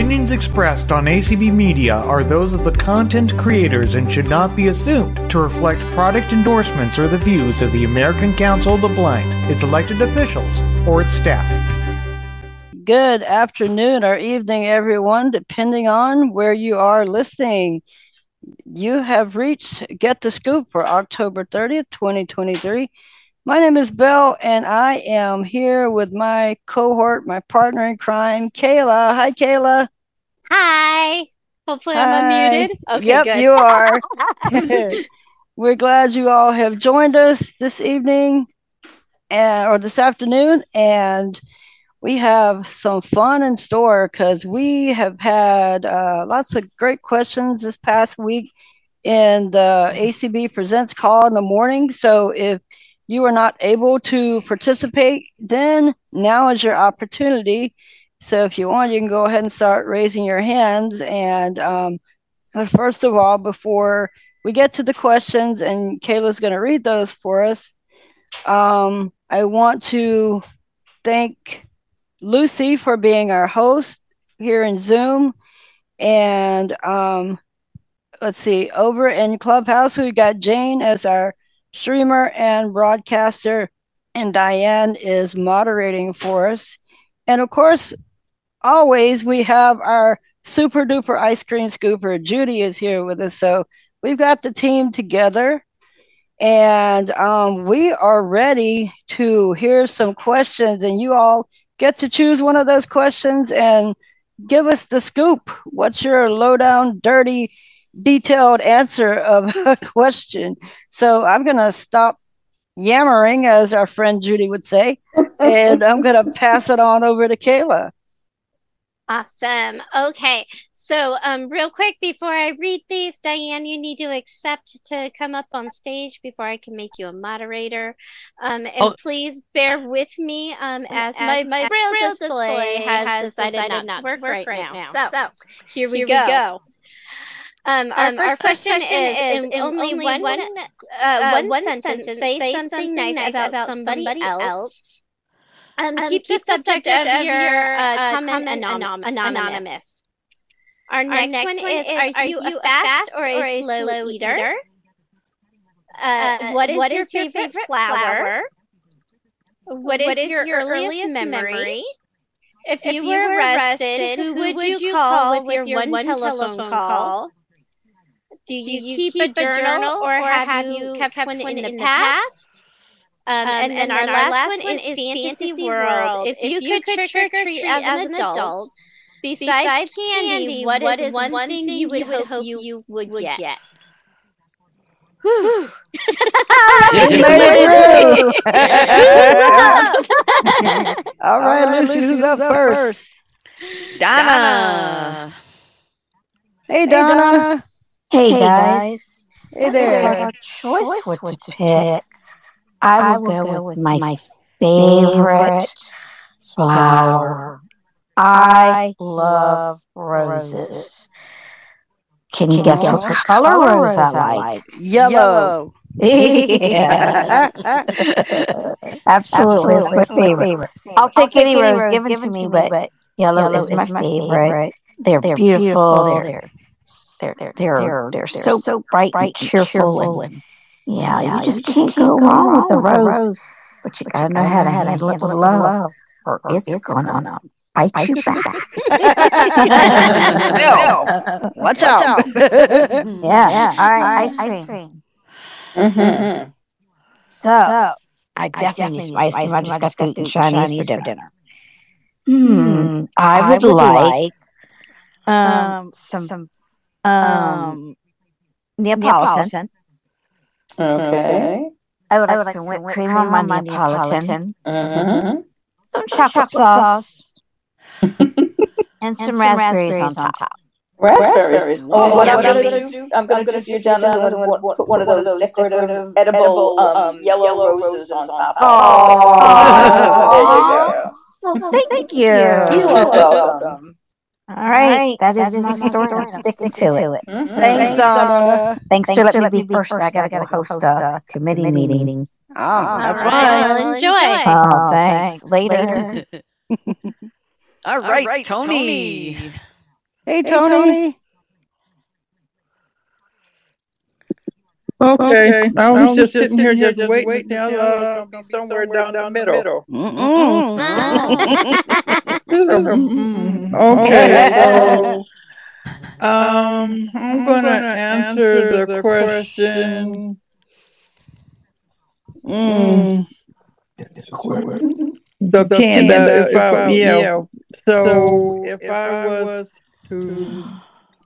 opinions expressed on ACB Media are those of the content creators and should not be assumed to reflect product endorsements or the views of the American Council of the Blind, its elected officials, or its staff. Good afternoon or evening, everyone, depending on where you are listening. You have reached Get the Scoop for October 30th, 2023. My name is Bel, and I am here with my cohort, my partner in crime, Kaila. Hi, Kaila. Hi. Hopefully, I'm unmuted. Okay, yep, good. you are. We're glad you all have joined us this evening and, or this afternoon, and we have some fun in store because we have had uh, lots of great questions this past week in the ACB Presents call in the morning. So if you are not able to participate, then now is your opportunity. So if you want, you can go ahead and start raising your hands. And um, first of all, before we get to the questions, and Kaila's going to read those for us, um, I want to thank Lucy for being our host here in Zoom. And um, let's see, over in Clubhouse, we got Jane as our streamer and broadcaster, and Diane is moderating for us. And of course, always we have our super duper ice cream scooper. Judy is here with us. So we've got the team together. And um, we are ready to hear some questions, and you all get to choose one of those questions and give us the scoop. What's your lowdown, dirty, detailed answer of a question? So I'm going to stop yammering, as our friend Judy would say, and I'm going to pass it on over to Kaila. Awesome. Okay. So, um, real quick before I read these, Diane, you need to accept to come up on stage before I can make you a moderator. Um, and Oh. please bear with me um, as, my, my braille display, has, decided, not, to work, right, now. So, here we go. Um, our, first question, is, in only, one, uh, one, sentence, say, something nice about, somebody, else. Um, keep, the subject, of your uh, comment, anom- anonymous. Our next, one, is, are, you a fast or a slow, eater? Uh, what is, your, favorite, flower? what is, your, earliest memory? If you, were arrested, who would you call with your one telephone call? Do you, keep, a journal or have you kept, one in the past? Um, and, then our, last one is Fantasy World. If you, could trick or treat as an adult, besides, candy, what is one thing you would hope you would get? Whew. You made it through. All right, Lucy, who's up first? Donna. Hey, Donna. Hey, guys. Hey If there. I had a choice what to pick, I will go with my favorite flower. I love roses. Can you guess what color rose I like? Yellow. yeah. Absolutely, it's my favorite. I'll take any rose given to me, but yellow is my favorite. They're beautiful. They're they're they're they're they're so so bright and cheerful and yeah, you just can't go wrong with a rose. But you gotta know how to handle it with love, or it's gonna bite you back. No. Watch out. Yeah, all right, ice cream. Mm-hmm. So I definitely need ice cream. I just got to eat in Chinese for dinner. Hmm, I would like um some um Neapolitan. Okay. I would like some whipped cream on my Neapolitan. Mm-hmm. Some chocolate sauce. And some raspberries on top. Raspberries. Oh, what I'm Yummy. gonna do, I'm gonna do down is I'm gonna put one of those decorative edible um, yellow roses on top. Aw. There you go. Well, thank you. You are welcome. All right, that is my story. I'm sticking to it. Mhm. Thanks, Donna. Thanks for letting me be first. I gotta go host a committee meeting. Oh, All have right, fun. well, enjoy. Oh, thanks. Later. All right, Tony. Hey, Tony. Okay, I was just sitting here just waiting till uh, be somewhere down the middle. Mm-mm. Mm, Okay, so um, I'm gonna answer the question. Mm, the can, if I, yeah, so if I was to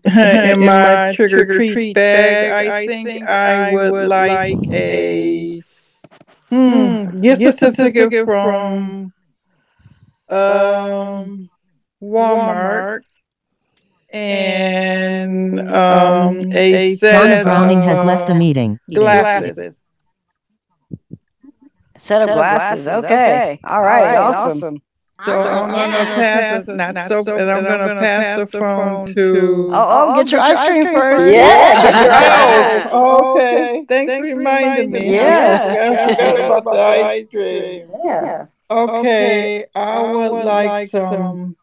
in my trick or treat bag, I think I would like a hmm, gift certificate from um Walmart and um a Donna set Browning has left the meeting. glasses. Set of glasses. Okay. All right. Awesome. So I'm gonna pass, not so, and I'm gonna pass the phone to. Oh, oh, oh get your ice cream first. Yeah, get Oh, okay, thanks for reminding me. Yeah. I forgot about the ice cream. Yeah. Okay, I would like some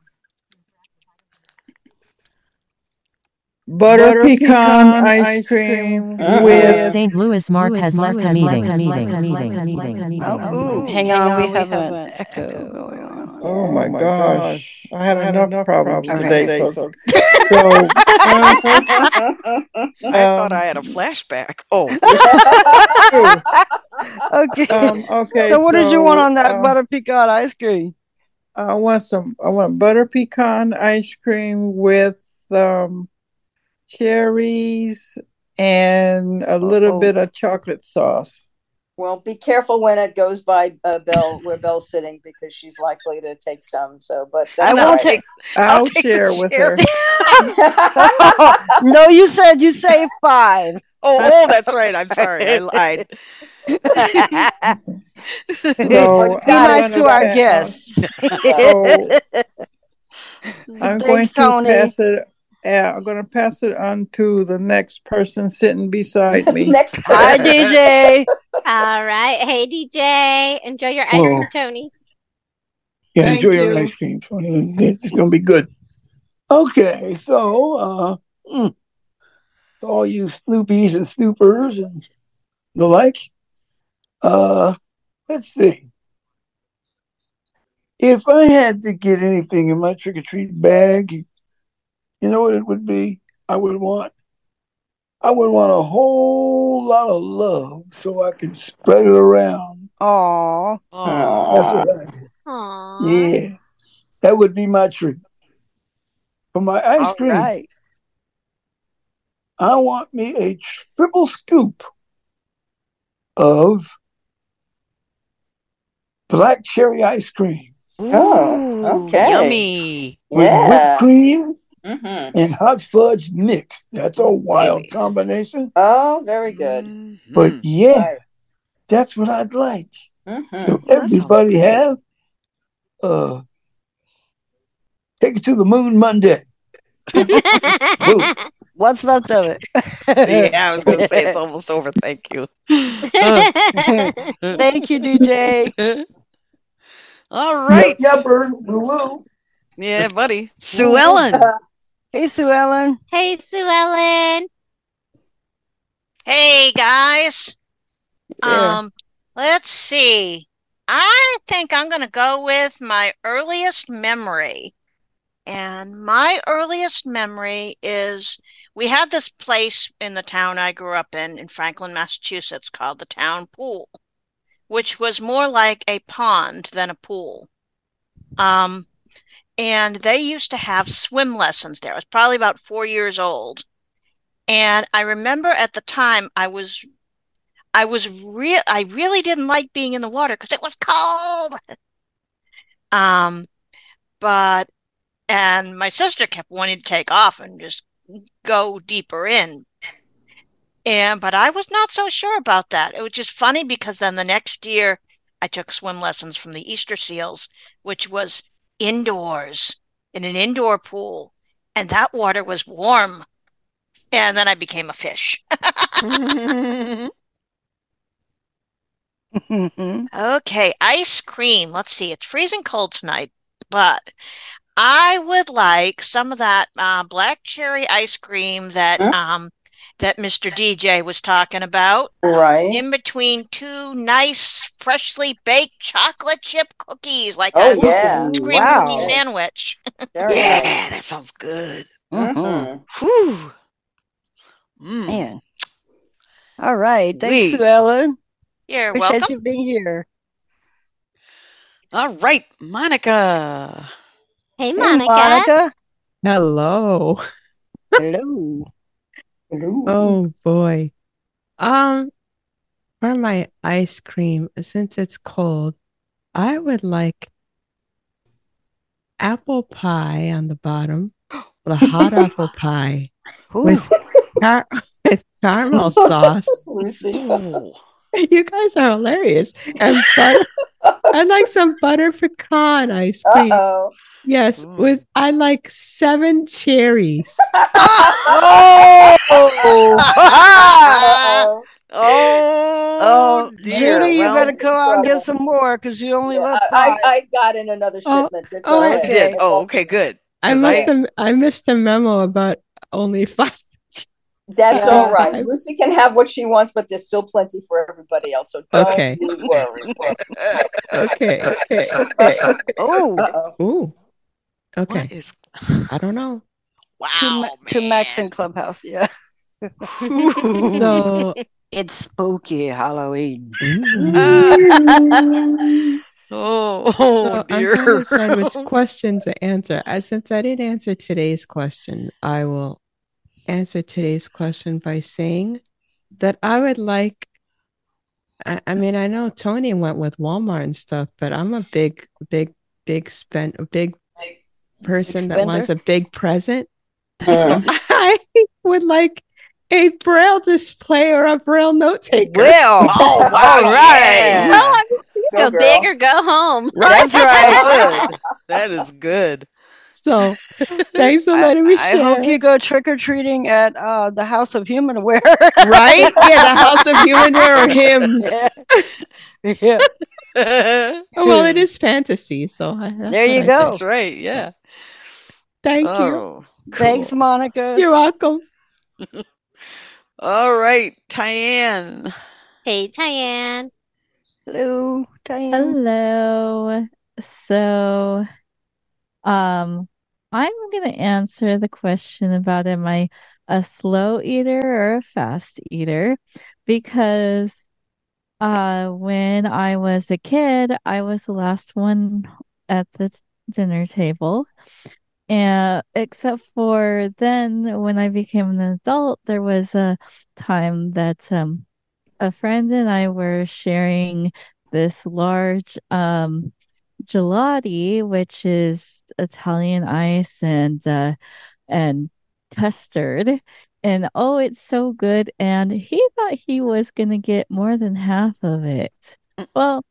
butter pecan ice cream Uh-uh. with St. Louis Mark has left the meeting. Oh, hang on. We have an echo going on. Oh my gosh, I had enough problems Okay. today, so, so, um, I thought I had a flashback. Oh, Okay. um, okay. so, what did you want on that uh, butter pecan ice cream? I want some, I want butter pecan ice cream with, um, cherries and a little Uh-oh. bit of chocolate sauce. Well, be careful when it goes by uh, Bel, where Bel's sitting, because she's likely to take some. So, but I won't take. I'll, I'll take the share with her. no, you said you say five. oh, oh, that's right. I'm sorry. I lied. So Be nice to our guests. So I'm going to Tony. pass it. Yeah, I'm going to pass it on to the next person sitting beside me. Next Hi. DJ. All right. Hey, DJ. Enjoy your ice Hello. cream, Tony. Yeah, Thank enjoy your ice cream. Tony. It's gonna be good. Okay, so uh mm, to all you snoopies and snoopers and the like. Uh let's see. If I had to get anything in my trick or treat bag, you know what it would be? I would want I would want a whole lot of love so I can spread it around. Aw. That's Oh, what I Aww. Yeah, that would be my treat. For my ice All cream, right. I want me a triple scoop of black cherry ice cream Oh, okay. Yummy. with Yeah. whipped cream Mhm. and hot fudge mixed. That's a wild Baby. combination. Oh, very good. Mhm. But yeah, Right. that's what I'd like. Mhm. So that everybody have uh take it to the moon Monday. Boom. What's left of it? yeah, I was going to say it's almost over. Thank you. Thank you, DJ. All right. Yep, yepper, woo-woo. Yeah, buddy. Sue Ellen. Hey, Sue Ellen. hey, Sue Ellen. Hey guys. Yeah. Um let's see. I think I'm going to go with my earliest memory. And my earliest memory is we had this place in the town I grew up in in Franklin, Massachusetts called the town pool, which was more like a pond than a pool. Um and they used to have swim lessons there. I was probably about 4 years old. And I remember at the time I was I was real I really didn't like being in the water because it was cold. Um, but and my sister kept wanting to take off and just go deeper in. And but I was not so sure about that. It was just funny because then the next year I took swim lessons from the Easter Seals, which was indoors in an indoor pool, and that water was warm. And then I became a fish. Okay, ice cream. Let's see. It's freezing cold tonight, but I would like some of that uh, black cherry ice cream that um that Mr. DJ was talking about. Right. In between two nice, freshly baked chocolate chip cookies, like Oh, a yeah. ice cream Wow. cookie sandwich. Yeah, nice. that sounds good. Mhm. Mhm. Whew. Mm. Man. All right. Thanks, Wee. Sue Ellen. You're Appreciate welcome. you being here. All right, Monica. Hey, Hey, Monica. Monica. Hello. Hello. Hello. Oh boy. Um, for my ice cream, since it's cold, I would like apple pie on the bottom, the hot apple pie with car- with caramel sauce. You guys are hilarious. And butter, I'd like some butter pecan ice cream. oh. Yes, Ooh. with I like seven cherries. oh. Oh, Oh, dear. Judy, you Well, better come out and get some more because you only Yeah, love I. I I got in another Oh, shipment. It's oh, oh, okay. you okay. did. Oh, okay, good. I missed I- a, I missed a memo about only five. That's Yeah. all right. Lucy can have what she wants, but there's still plenty for everybody else. So don't Okay. you worry. Okay, okay, okay. Oh, Uh-oh. Ooh, What okay. is? I don't know. Wow, to, Ma- to Max man. in Clubhouse. Yeah. So, It's spooky Halloween. ooh. Oh, So oh I'm trying to decide which question to answer. I, since I didn't answer today's question, I will answer today's question by saying that I would like. I, I mean, I know Tony went with Walmart and stuff, but I'm a big, big, big spend, big person that wants a big present. So I would like a braille display or a braille note taker. Well, Oh, wow. all right. yeah. Well, Go, go big or go home. That's right. Good. That is good. So thanks for letting me I share. hope you go trick or treating at uh, the House of HumanWare. right? Yeah, the House of HumanWare or HIMS. yeah. yeah. Oh, well, it is fantasy, so I, that's There you I go. think. That's right. Yeah. Thank you. Oh, Thanks. Monica. You're welcome. All right, Tyann. Hey, Tyann. Hello, Diane. Hello. So, um, I'm going to answer the question about am I a slow eater or a fast eater? Because uh, when I was a kid, I was the last one at the dinner table. And except for then, when I became an adult, there was a time that um, a friend and I were sharing this large um, gelati, which is Italian ice and uh, and custard. And oh, it's so good. And he thought he was gonna get more than half of it. Well,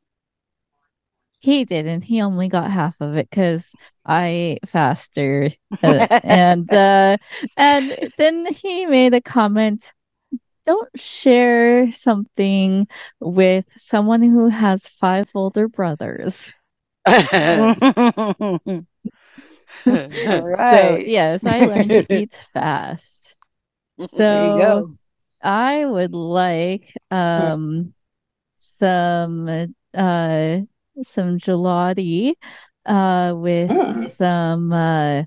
he didn't. He only got half of it because I ate faster. And uh, and then he made a comment don't share something with someone who has five older brothers. All So, right. yes, I learned to eat fast. So. I would like um some uh some gelati uh with Mm. some uh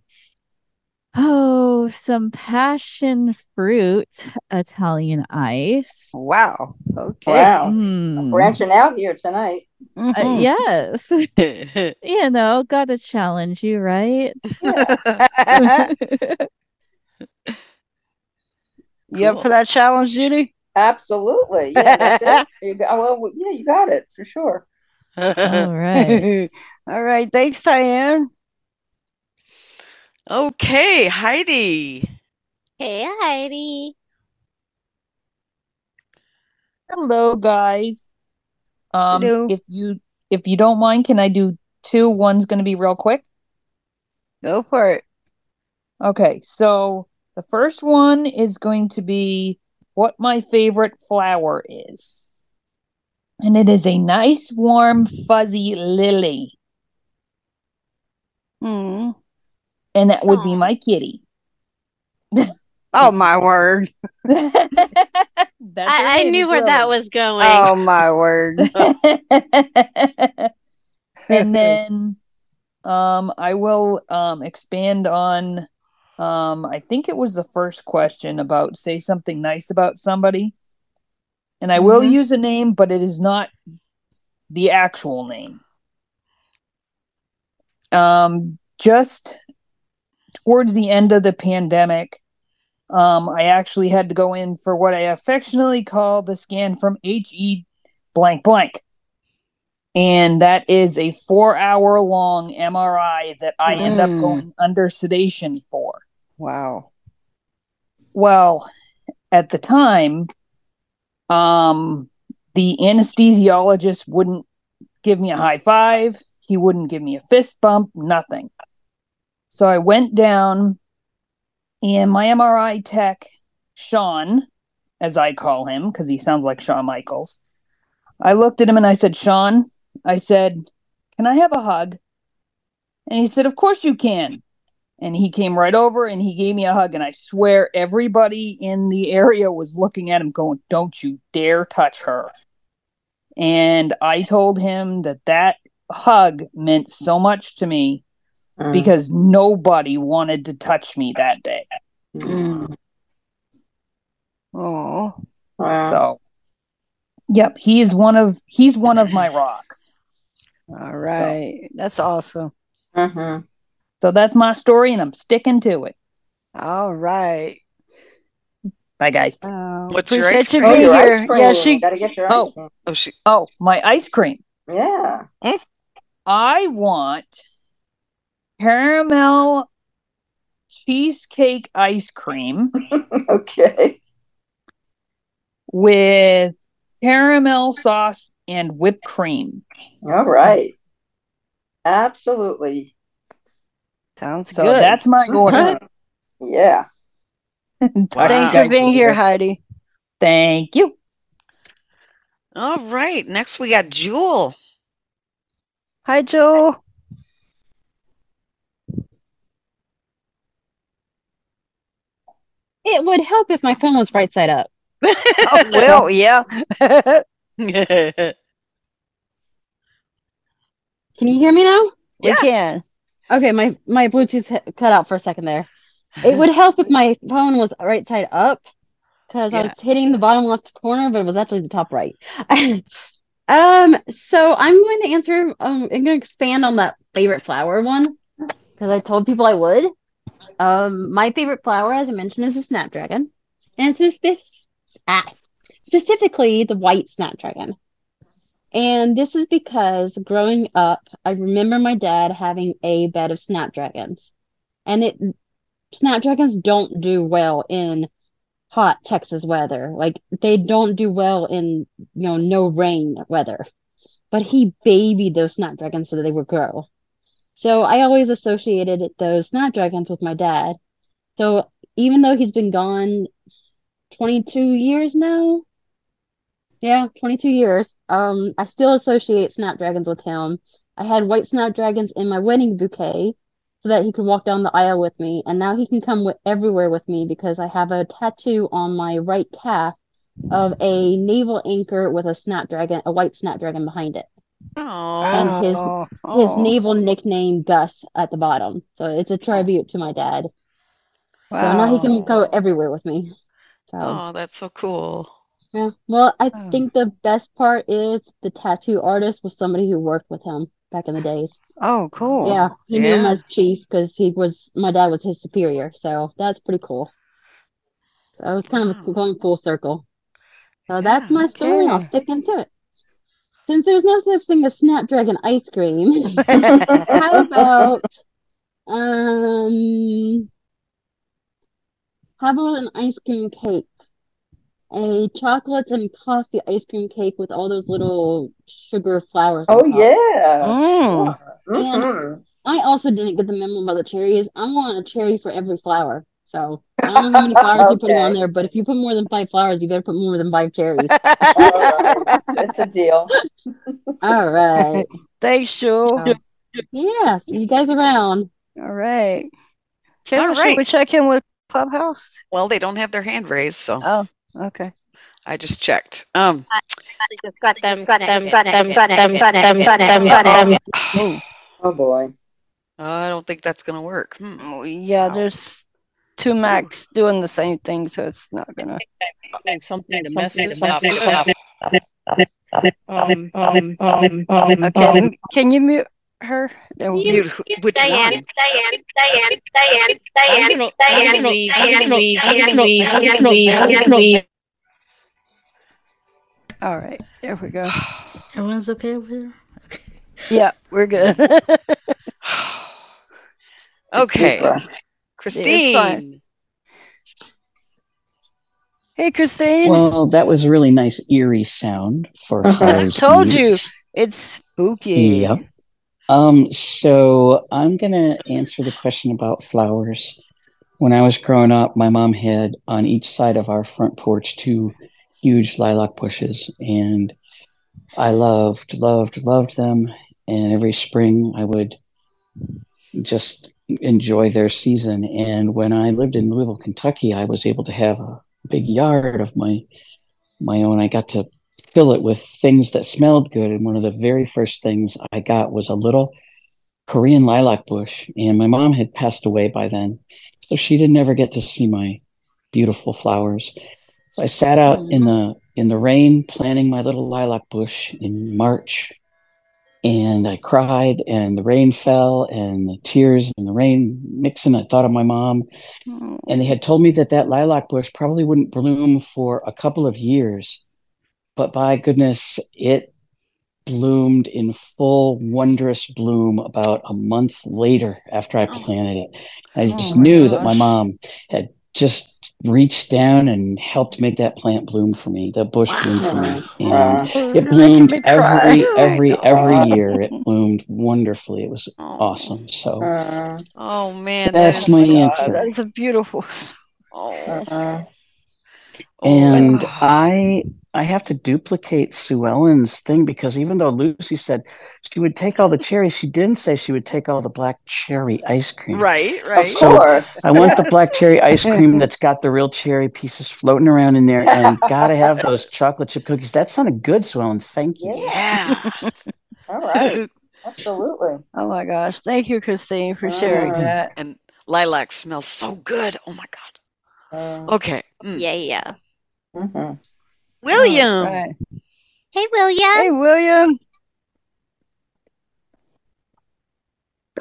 oh some passion fruit Italian ice. Wow. Okay. Wow. Mm. Branching out here tonight. Uh, Mhm. yes. You know, gotta challenge you, right? You up for that challenge, Judy? Absolutely. Yeah, that's it. You got, well, yeah, you got it for sure. All right. All right. Thanks, Diane. okay, Heidi. Hey, Heidi. Hello, guys. Um, Hello. if you if you don't mind, can I do two? One's going to be real quick. Go for it. Okay, so the first one is going to be what my favorite flower is. And it is a nice, warm, fuzzy lily. Hmm. and that would be my kitty. Oh my word! I, I knew is where that was going. Oh my word! and then um I will um expand on um I think it was the first question about say something nice about somebody. And I will Mhm. use a name, but it is not the actual name. Um just towards the end of the pandemic, um, I actually had to go in for what I affectionately call the scan from HE blank blank. And that is a four hour long MRI that I end up Mm. going under sedation for. Wow. Well, at the time, um, the anesthesiologist wouldn't give me a high five. He wouldn't give me a fist bump, nothing. So I went down, and my MRI tech, Sean, as I call him, because he sounds like Shawn Michaels, I looked at him and I said, Sean, I said, can I have a hug? And he said, Of course you can. And he came right over and he gave me a hug. And I swear everybody in the area was looking at him, going, Don't you dare touch her. And I told him that that hug meant so much to me Mm. because nobody wanted to touch me that day. Mm. Oh. Wow. So, yep, he is one of he's one of my rocks. All right. That's awesome. Mhm. So that's my story, and I'm sticking to it. All right. Bye, guys. Uh, What's your ice appreciate you cream? Oh, your ice cream. Yeah, she. Gotta get your ice Oh. cream. Oh, she. Oh, my ice cream. Yeah. I want caramel cheesecake ice cream okay. with caramel sauce and whipped cream. All right. Absolutely. Sounds So good. that's my order. Yeah. Wow. Thanks for being here, Heidi. Thank you. All right. Next, we got Jewel. Hi, Joe. It would help if my phone was right side up. Oh, well, yeah. Can you hear me now? we can. Okay, my my Bluetooth cut out for a second there. It would help if my phone was right side up because I was hitting the bottom left corner, but it was actually the top right. um, so I'm going to answer. Um, I'm going to expand on that favorite flower one because I told people I would. Um, my favorite flower, as I mentioned, is the snapdragon, and it's spe- ah, specifically the white snapdragon. And this is because growing up, I remember my dad having a bed of snapdragons. And it snapdragons don't do well in hot Texas weather. Like they don't do well in, you know, no rain weather. But he babied those snapdragons so that they would grow. So I always associated those snapdragons with my dad. So even though he's been gone 22 years now, yeah, 22 years. Um, I still associate snapdragons with him. I had white snapdragons in my wedding bouquet so that he could walk down the aisle with me, and now he can come with, everywhere with me because I have a tattoo on my right calf of a naval anchor with a snapdragon, a white snapdragon behind it, and his Oh, his oh. naval nickname Gus at the bottom. So it's a tribute to my dad. Wow. So now he can go everywhere with me. So. Oh, that's so cool. Yeah. Well, I Oh. think the best part is the tattoo artist was somebody who worked with him back in the days. Oh, cool. Yeah, he knew him as chief because he was my dad was his superior, so that's pretty cool. So it was kind of going full circle. So that's my story, and I'll stick into it. Since there's no such thing as Snapdragon ice cream, how about um how about an ice cream cake? A chocolate and coffee ice cream cake with all those little sugar flowers Oh yeah. Mm. Sure. And Mhm. I also didn't get the memo about the cherries. I want a cherry for every flower. So I don't know how many flowers you're putting on there, but if you put more than five flowers, you better put more than five cherries. All right. It's a deal. All right. Thanks, Joe. So, yeah, see you guys around. All right. Kaila, All should we check in with Clubhouse? Well, they don't have their hand raised, so Oh, okay. I just checked. Um, got them, got them, got them, got them, got them, got them, got them. Oh boy. I don't think that's gonna work. Hmm. Oh, Yeah, there's two Macs doing the same thing, so it's not gonna. Something to mess this up. Um, um, um, um, Okay, um, can you mute her? There we Mute go. who- which Diane, one? Diane, Diane, Diane, Diane, I'm gonna- I'm Diane, gonna leave, I'm Diane, gonna leave, I'm Diane, gonna leave, I'm Diane, gonna leave, I'm Diane. All right, there we go. Everyone's okay over here? Okay. Yeah, we're good. Okay, It's fine. Christine. Hey, Christine. Well, that was a really nice eerie sound for her I told you it's spooky. Yep. Um, so I'm gonna answer the question about flowers. When I was growing up, my mom had on each side of our front porch two huge lilac bushes, and I loved, loved, loved them. And every spring, I would just enjoy their season. And when I lived in Louisville, Kentucky, I was able to have a big yard of my my own. I got to fill it with things that smelled good. And one of the very first things I got was a little Korean lilac bush. And my mom had passed away by then. So she didn't ever get to see my beautiful flowers. So I sat out in the in the rain planting my little lilac bush in March. And I cried and the rain fell and the tears and the rain mixing. I thought of my mom. Oh. And they had told me that that lilac bush probably wouldn't bloom for a couple of years. But by goodness, it bloomed in full wondrous bloom about a month later after I planted it. I just Oh my knew that my mom had just reached down and helped make that plant bloom for me, the bush bloom for me. And it bloomed every Oh every every year. It bloomed wonderfully. It was awesome. So Uh, Oh man, that that's my so- answer. That's a beautiful. Oh, uh, And I I have to duplicate Sue Ellen's thing because even though Lucy said she would take all the cherries, she didn't say she would take all the black cherry ice cream. right, right. Of course. So I want the black cherry ice cream that's got the real cherry pieces floating around in there, and gotta have those chocolate chip cookies. That sounded good, Sue Ellen. Thank you. Yeah. all right. Absolutely. Oh my gosh! Thank you, Christine, for sharing Uh, that. and lilac smells so good. Oh my god. Uh, Okay. mm. Yeah, yeah. mhm. William. Right. Hey, William. Hey, William.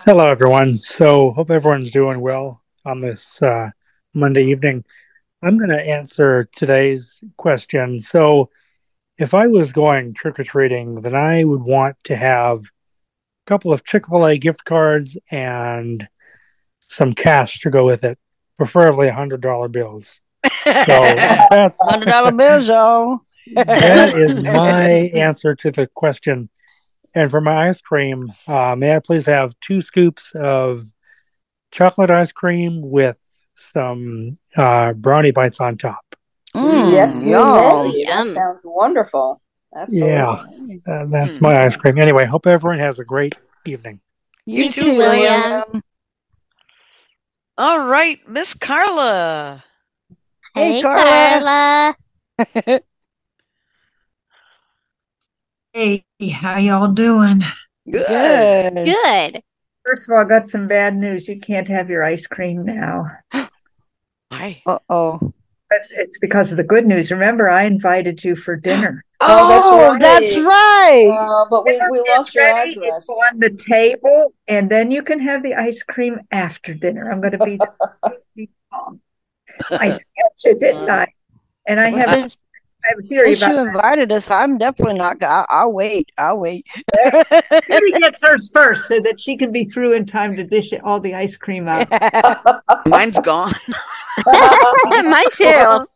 Hello, everyone. So, hope everyone's doing well on this uh, Monday evening. I'm going to answer today's question. So, if I was going trick or treating, then I would want to have a couple of Chick fil A gift cards and some cash to go with it, preferably $100 bills. So, that's Hundred dollar bills, y'all. that is my answer to the question. And for my ice cream, uh, may I please have two scoops of chocolate ice cream with some uh, brownie bites on top? Mm, yes, you y'all. may. That sounds wonderful. Absolutely. Yeah, uh, that's my ice cream. Anyway, hope everyone has a great evening. You, You too, too, William. William. All right, Miss Carla. Hey, Hey, Carla. Carla. Hey, how y'all doing? Good. Good. First of all, I got some bad news. You can't have your ice cream now. Why? Uh oh. It's, it's because of the good news. Remember, I invited you for dinner. Oh, that's right. Uh, but we, we Dinner lost your ready. address. It's on the table, and then you can have the ice cream after dinner. I'm going to be there. I said you, didn't uh, I? And I Well, have, since, I have a theory since you about invited us, I'm definitely not. go- I, I'll wait. I'll wait. that. Gets hers first so that she can be through in time to dish all the ice cream out. Mine's gone. Mine too.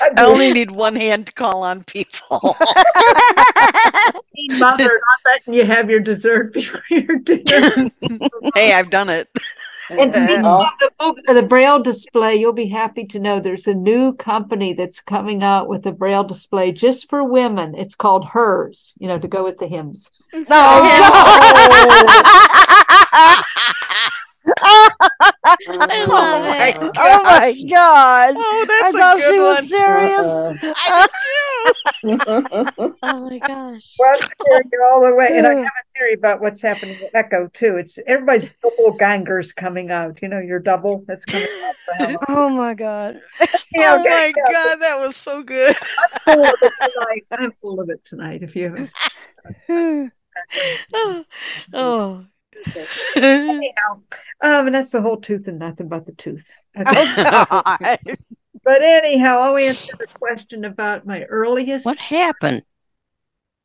I only need one hand to call on people. Mother not letting you have your dessert before your dinner. hey, I've done it. And speaking Oh. of the, book, the Braille display, you'll be happy to know there's a new company that's coming out with a Braille display just for women. It's called Hers, you know, to go with the HIMS. Oh, I oh love it. Oh my god! Oh, that's a thought good she was one. serious. Uh-huh. Oh my gosh. Well, I'm scared all the way. And I have a theory about what's happening with Echo too. It's everybody's double gangers coming out. You know, your double that's coming out. Oh my god! Yeah, oh okay, my yeah, god, that was so good. I'm full of it tonight. I'm full of it tonight. If you oh. Anyhow, um, and that's the whole tooth and nothing but the tooth. Okay. Oh! But anyhow, I'll answer the question about my earliest. What happened?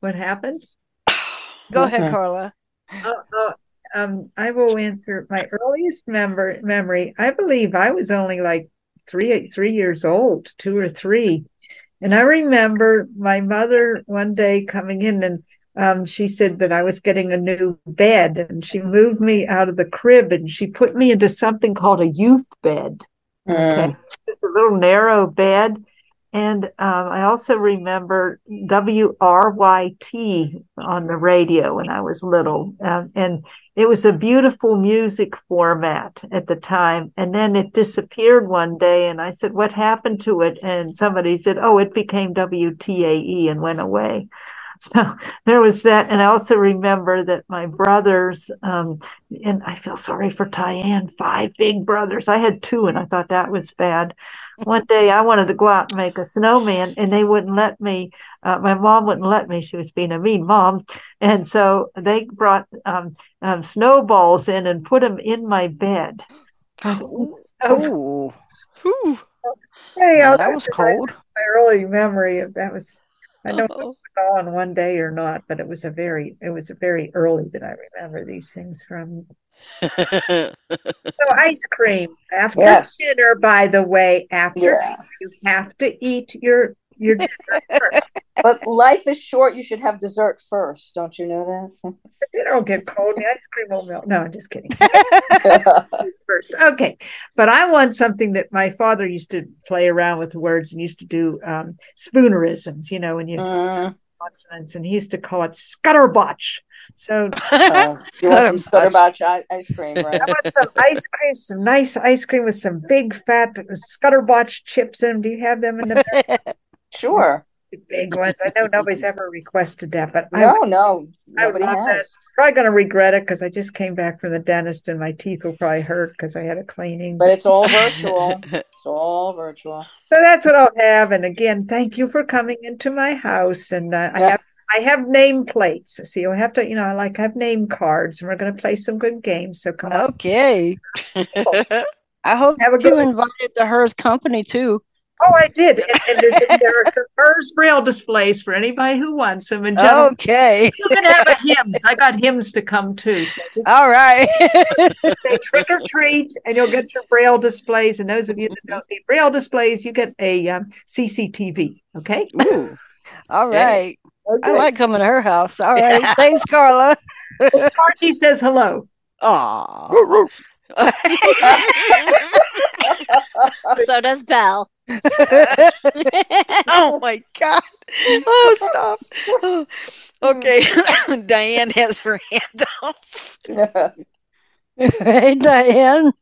What happened? Go ahead, Carla. Uh, uh, um, I will answer my earliest member memory. I believe I was only like three three years old, two or three, and I remember my mother one day coming in and um, she said that I was getting a new bed, and she moved me out of the crib and she put me into something called a youth bed. Okay, just a little narrow bed. And um, I also remember WRYT on the radio when I was little. Um, and it was a beautiful music format at the time. And then it disappeared one day. And I said, What happened to it? And somebody said, Oh, it became WTAE and went away. So there was that. And I also remember that my brothers, um, and I feel sorry for Tyann, five big brothers. I had two, and I thought that was bad. One day I wanted to go out and make a snowman, and they wouldn't let me. Uh, my mom wouldn't let me. She was being a mean mom. And so they brought um, um, snowballs in and put them in my bed. Oh, Hey, oh, that was cold. My early memory of that was, I don't know if it was all in one day or not, but it was a very, it was a very early that I remember these things from. So ice cream after Yes. dinner, by the way, after Yeah. you have to eat your your dinner first. But life is short. You should have dessert first. Don't you know that? Dinner will get cold. The ice cream will melt. No, I'm just kidding. first. Okay. But I want something that my father used to play around with words and used to do um, spoonerisms, you know, when you consonants, and he used to call it scutterbotch. So Uh, you want some scutterbotch ice cream, right? I want some ice cream, some nice ice cream with some big fat scutterbotch chips in them. Do you have them in the Sure. big ones? I know nobody's ever requested that, but I No, would- no, I would nobody love that. has. Probably going to regret it because I just came back from the dentist and my teeth will probably hurt because I had a cleaning. But it's all virtual. It's all virtual. So that's what I'll have. And again, thank you for coming into my house. And uh, I have I have name plates. So you'll have to, you know, I like I have name cards, and we're going to play some good games. So come on. Okay. I hope Have a you good one. invited the Hers company too. Oh, I did. And, and there, there are some Hers braille displays for anybody who wants them. And gentlemen, Okay. you can have a HIMS. I got HIMS to come too. So just All right. say trick or treat, and you'll get your braille displays. And those of you that don't need braille displays, you get a um, CCTV. Okay. All right. I Okay. like coming to her house. All right. Thanks, Carla. Marty says hello. Aw. so does Bel. oh my god. Oh, stop. Oh, Okay. Diane has her hand up. hey, Diane.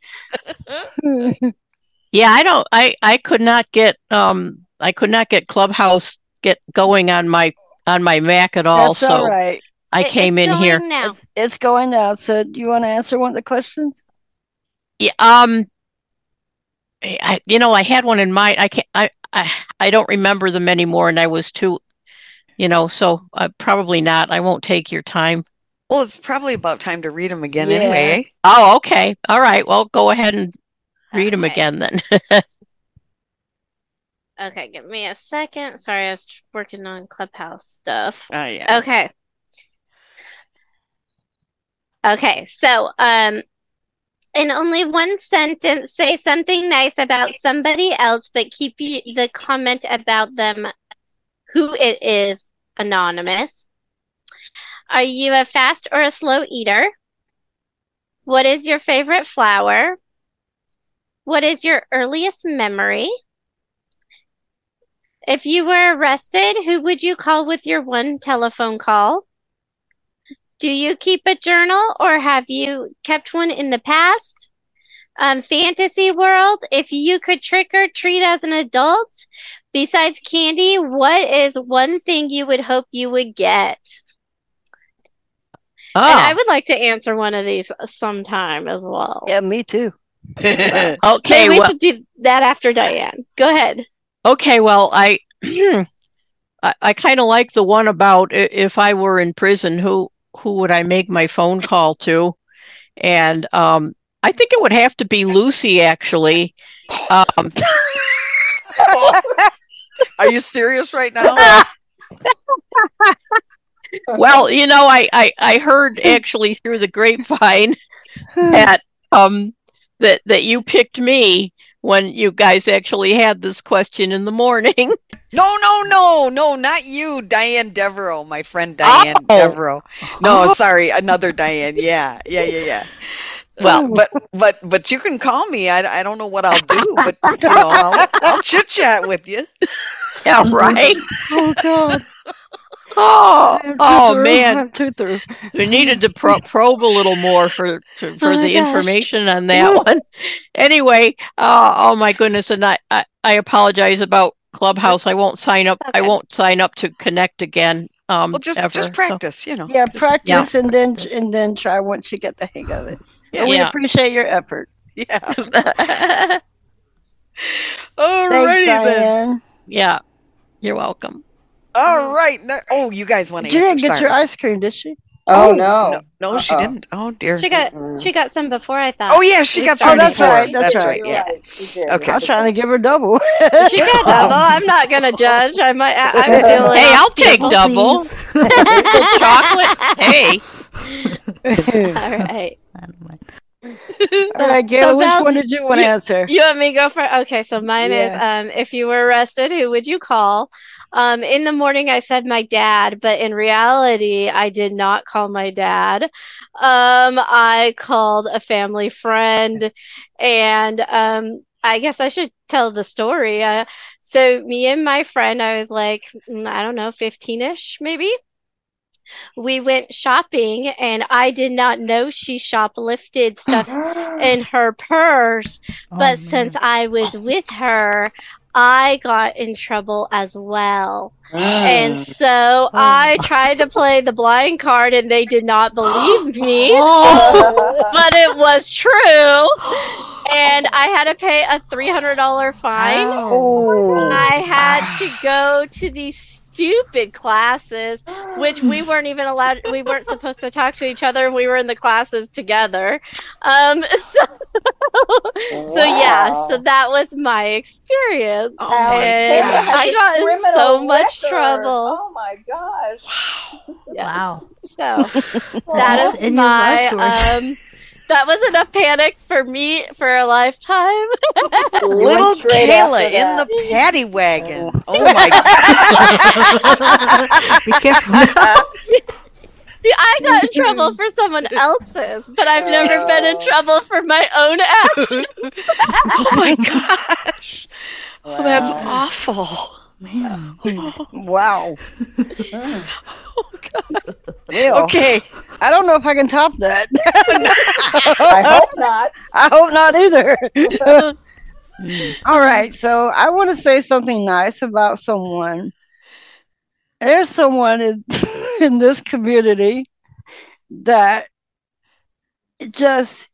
Yeah, I don't. I I could not get um. I could not get Clubhouse get going on my on my Mac at all. That's so all right. I It- came it's in going here. now. It's, it's going now. So, do you want to answer one of the questions? Yeah, um, I you know I had one in mind. I can't. I I I don't remember them anymore, and I was too, you know. So uh, probably not. I won't take your time. Well, it's probably about time to read them again Yeah. anyway. Oh, okay. All right. Well, go ahead and read them again then. Okay, give me a second. Sorry, I was working on Clubhouse stuff. Oh, yeah. Okay. Okay, so um in only one sentence say something nice about somebody else, but keep the comment about them who it is anonymous. Are you a fast or a slow eater? What is your favorite flower? What is your earliest memory? If you were arrested, who would you call with your one telephone call? Do you keep a journal or have you kept one in the past? Um, fantasy world, if you could trick or treat as an adult, besides candy, what is one thing you would hope you would get? And I Oh, would like to answer one of these sometime as well. Yeah, me too. okay. Maybe we well, should do that after Diane. Go ahead. okay. Well, I, I, I kind of like the one about if I were in prison, who, who would I make my phone call to? And um, I think it would have to be Lucy, actually. Um, Are you serious right now? well, you know, I, I, I heard actually through the grapevine that um that that you picked me when you guys actually had this question in the morning. No, no, no, no, not you, Diane Devereaux, my friend Diane Oh. Devereaux. No, Oh. sorry, another Diane. Yeah, yeah, yeah, yeah. Well- uh, but but but you can call me. I, I don't know what I'll do, but you know I'll, I'll chit chat with you. Yeah, right. Oh God. Oh, oh through. man, I'm through. we needed to pro- probe a little more for for, for Oh the gosh. information on that one. Anyway, uh, oh my goodness, and I, I I apologize about Clubhouse. I won't sign up. I won't sign up to connect again. Um, Well, just ever, just so- practice, you know. Yeah, Just- practice and then and then try once you get the hang of it. Yeah. And we Yeah. appreciate your effort. Yeah. Thanks, Alrighty then. Yeah, you're welcome. All right. No, oh, you guys want to She answer? didn't get Sorry. your ice cream, did she? Oh, no. no, no, she didn't. Oh dear. She got she got some before I thought. Oh yeah, she We got some Oh, that's before. right, that's right. Yeah. She did. Okay. I was trying to give her double. She got double. I'm not gonna judge. I might. I, I'm still. Hey, I'll take Double, double. Chocolate. Hey. All right. All right, Gail, so which Val, one did you want to you- answer? You want me to go for? Okay, so mine is Yeah. um, if you were arrested, who would you call? Um, in the morning, I said my dad, but in reality, I did not call my dad. Um, I called a family friend, and um, I guess I should tell the story. Uh, so me and my friend, I was like, mm, I don't know, 15-ish maybe. We went shopping, and I did not know she shoplifted stuff in her purse. But since I was with her, I got in trouble as well. Ah. And so I ah. tried to play the blind card, and they did not believe me. Oh. but it was true. And I had to pay a $300 fine. Oh. I had to go to these stupid classes, which we weren't even allowed. We weren't supposed to talk to each other, and we were in the classes together. Um, so, so yeah, so that was my experience, Oh and gosh. I got in so much record. trouble. Oh my gosh. Yeah. Wow. So that is Yes, is in my story. um. That was enough panic for me for a lifetime. Little Kaila in the paddy wagon. Oh, oh my god. Be careful. See, I got in trouble for someone else's, but I've never been in Oh. trouble for my own actions. oh my gosh. Oh, that's Wow. awful. Wow. Oh god. Well, Okay. I don't know if I can top that. I hope not. I hope not either. All right, so I want to say something nice about someone. There's someone in, in this community that just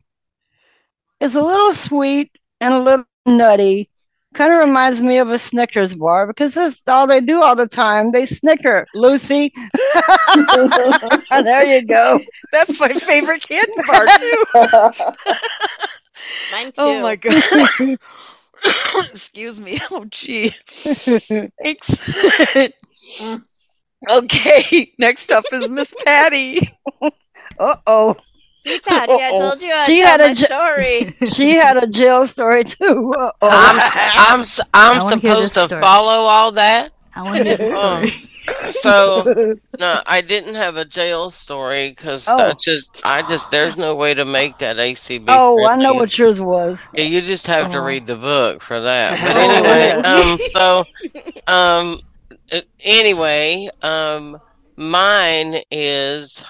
is a little sweet and a little nutty. Kind of reminds me of a Snickers bar because that's all they do all the time. They snicker, Lucy. there you go. That's my favorite candy bar too. Mine too. Oh my god. Excuse me. Oh gee. Thanks. okay. Next up is Miss Patty. Uh oh. See, Patty, I told you I'd She had a my story. She had a jail story too. Uh-oh. I'm I'm s- I'm I wanna hear supposed to story. follow all that. I want to hear the Um, story. so no, I didn't have a jail story because Oh. I just I just there's no way to make that ACB. Oh, I know what yours was. Yeah, you just have to Oh. read the book for that. But anyway, um, so um, anyway, um, mine is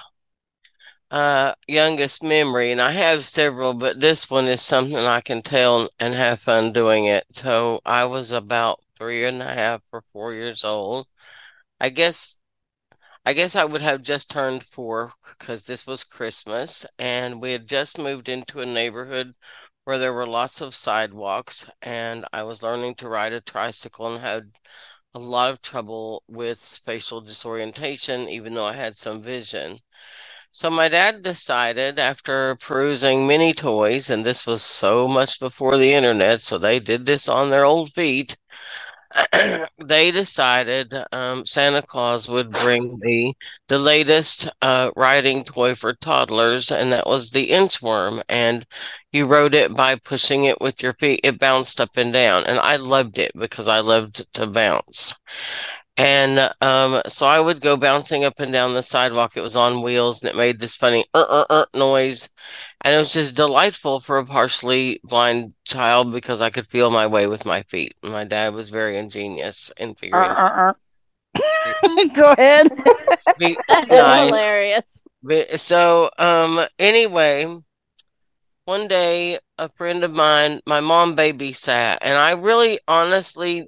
uh, youngest memory, and I have several, but this one is something I can tell and have fun doing it. So I was about three and a half or four years old. I guess I guess I would have just turned four because this was Christmas and we had just moved into a neighborhood where there were lots of sidewalks and I was learning to ride a tricycle and had a lot of trouble with spatial disorientation, even though I had some vision. So my dad decided after perusing many toys, and this was so much before the internet, so they did this on their old feet. they decided um, Santa Claus would bring me the latest uh, riding toy for toddlers, and that was the inchworm. And you rode it by pushing it with your feet. It bounced up and down, and I loved it because I loved to bounce. And um, so I would go bouncing up and down the sidewalk. It was on wheels, and it made this funny uh, uh, uh, noise and it was just delightful for a partially blind child because I could feel my way with my feet. My dad was very ingenious in figuring. Uh, uh, uh. Go ahead. Be That's nice. hilarious. But- So, um, anyway, one day a friend of mine, my mom babysat, and I really honestly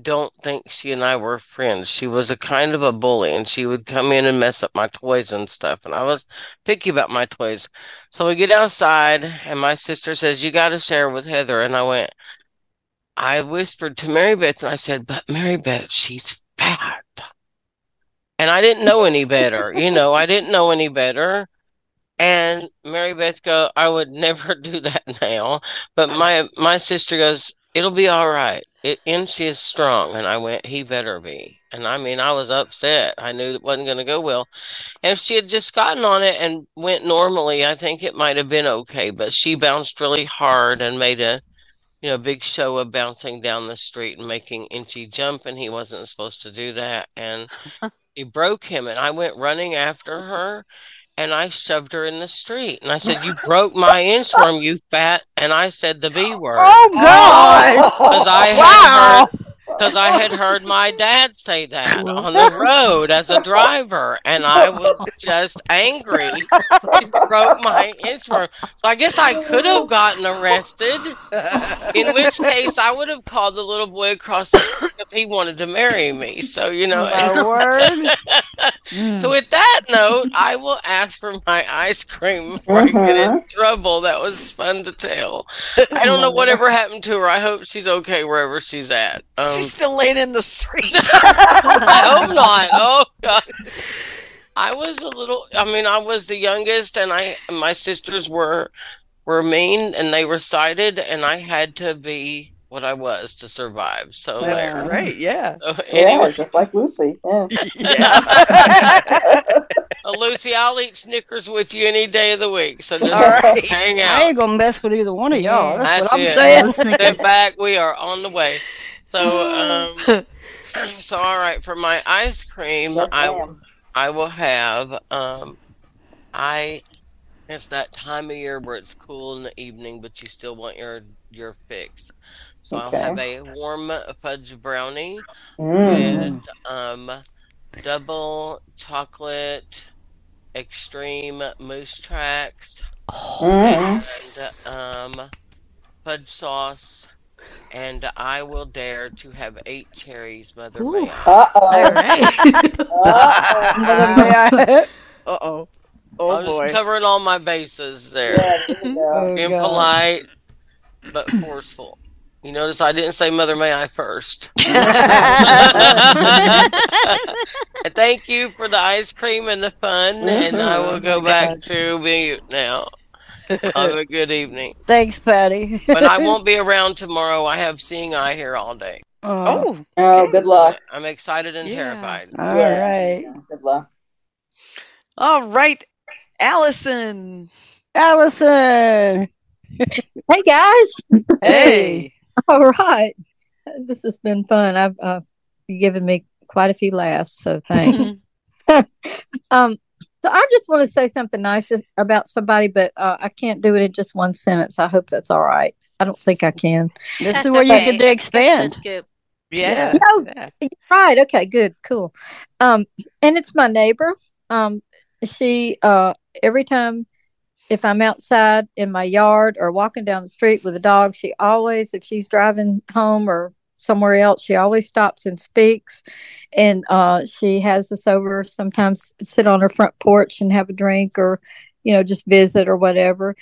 don't think she and I were friends. She was a kind of a bully and she would come in and mess up my toys and stuff. And I was picky about my toys. So we get outside and my sister says, You got to share with Heather. And I went, I whispered to Mary Beth and I said, But Mary Beth, she's fat. And I didn't know any better. You know, I didn't know any better. And Mary Beth go, I would never do that now. But my my sister goes, It'll be all right. It she is strong. And I went, He better be. And I mean, I was upset. I knew it wasn't gonna go well. And if she had just gotten on it and went normally, I think it might have been okay. But she bounced really hard and made a you know, big show of bouncing down the street and making Inchy jump, and he wasn't supposed to do that. And he broke him, and I went running after her, and I shoved her in the street. And I said, "You broke my inchworm, you fat!" And I said the B word. Oh God! Oh. Because I had Wow. Heard, because I had heard my dad say that on the road as a driver, and I was just angry. He broke my inchworm, so I guess I could have gotten arrested. In which case, I would have called the little boy across the street if he wanted to marry me. So you know. My word. So with that note, I will ask for my ice cream before I get in Mhm. trouble. That was fun to tell. I don't know whatever happened to her. I hope she's okay wherever she's at. Um, She's still laying in the street. I hope not. Oh God. I was a little. I mean, I was the youngest, and I my sisters were were mean, and they recited, and I had to be what I was to survive. So That's there. great. Yeah. So Yeah, anyway, just like Lucy. Yeah. uh, Lucy, I'll eat Snickers with you any day of the week. So just All right. hang out. I ain't gonna mess with either one of y'all. That's, what I'm it. saying. Step back. We are on the way. So, um, so all right. For my ice cream, Yes, I ma'am. I will have um, I. It's that time of year where it's cool in the evening, but you still want your your fix. So I'll have a warm fudge brownie Mm. with um, double chocolate extreme moose tracks Mm. and um, fudge sauce. And I will dare to have eight cherries, Mother May. I. Uh oh. All right. Uh-oh. Uh oh. Oh I'm boy. just covering all my bases there. Yeah, there. Oh, Being God. polite, but forceful. You notice I didn't say Mother May I first. Thank you for the ice cream and the fun, and I will go back to mute now. Have a good evening. Thanks, Patty. But I won't be around tomorrow. I have seeing eye here all day. Oh, Oh, Oh, good luck. I'm excited and Yeah. terrified. all Yeah. right. Yeah, Good luck. all right. Allison. Allison. Hey guys. Hey. All right. This has been fun. I've uh, given me quite a few laughs, so thanks. um, so I just want to say something nice about somebody, but uh, I can't do it in just one sentence. I hope that's all right. I don't think I can. This That's is where you okay. get to expand. That's good. Yeah. No, right. Okay, good, cool. Um, and it's my neighbor. Um, she uh every time if I'm outside in my yard or walking down the street with a dog, she always, if she's driving home or somewhere else, she always stops and speaks. And uh, she has us over sometimes sit on her front porch and have a drink or, you know, just visit or whatever.